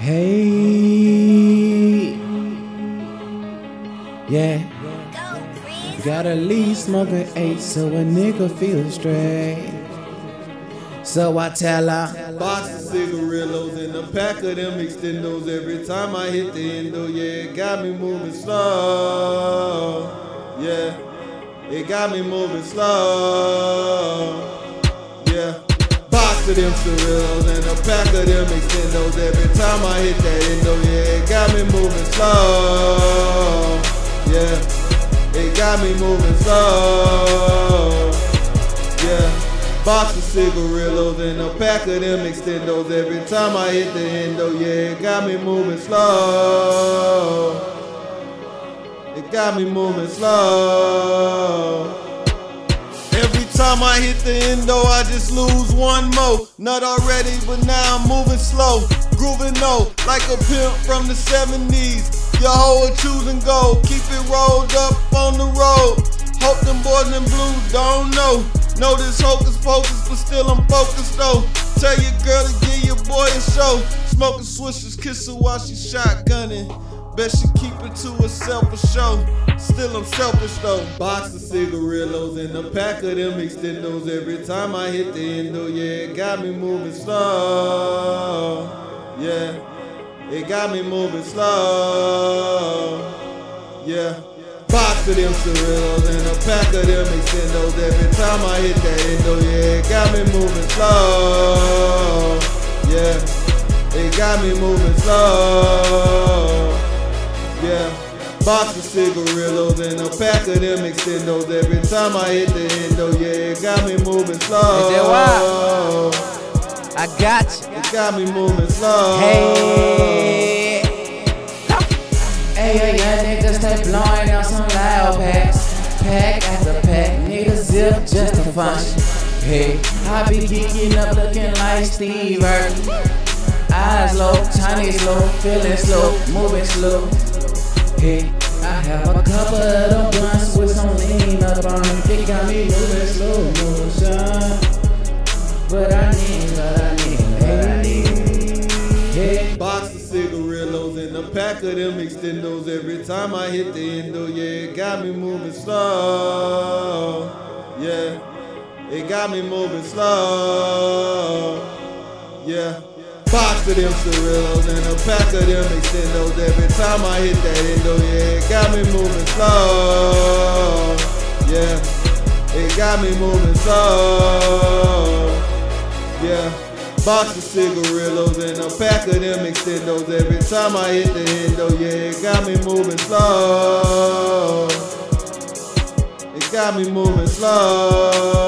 Hey, yeah. Gotta leave smoking eight so a nigga feel straight. So I tell her, Box of cigarillos and a pack of them extendos every time I hit the endo. Yeah, it got me moving slow. Yeah, it got me moving slow. Of them cigarillos and a pack of them extendos every time I hit that endo. Oh, yeah, it got me moving slow. Yeah, it got me moving slow. Yeah. Box of cigarillos and a pack of them extendos every time I hit the endo. Oh, yeah, it got me moving slow. It got me moving slow. Time I hit the endo, I just lose one more. Not already, but now I'm moving slow. Grooving no, like a pimp from the 70s. Your hoe will choose and go. Keep it rolled up on the road. Hope them boys in blue don't know. Know this hocus pocus, but still I'm focused swishers, kiss her while she shotgunning. Bet she keep it to herself for show. Still I'm selfish though. Box of cigarillos and a pack of them extendos every time I hit the endo. Yeah, it got me moving slow. Yeah, it got me moving slow. Yeah. Box of them cigarillos and a pack of them extendos every time I hit that endo. Yeah, it got me moving slow. It got me moving slow. Yeah. Box of cigarillos and a pack of them extendos every time I hit the endo. Yeah, it got me moving slow. Is that why? I got you. It got me moving slow. Hey. Hey, hey, young niggas stay blowing on some loud packs. Pack after pack, niggas zip just to function. Hey, I be geeking up looking like Steve Irwin. Eyes low, tiny slow, feeling slow, moving slow. Hey, I have a couple of them blunts with some lean up on them. They got me moving slow motion. But I need, but I need, but I need. Hey. Box of cigarillos and a pack of them extendos every time I hit the endo. Yeah, it got me moving slow. Yeah, it got me moving slow. Yeah. Box of them cigarillos and a pack of them extendos every time I hit that endo. Yeah, it got me moving slow. Yeah, it got me moving slow. Yeah. Box of cigarillos and a pack of them extendos every time I hit the endo. Yeah, it got me moving slow. It got me moving slow.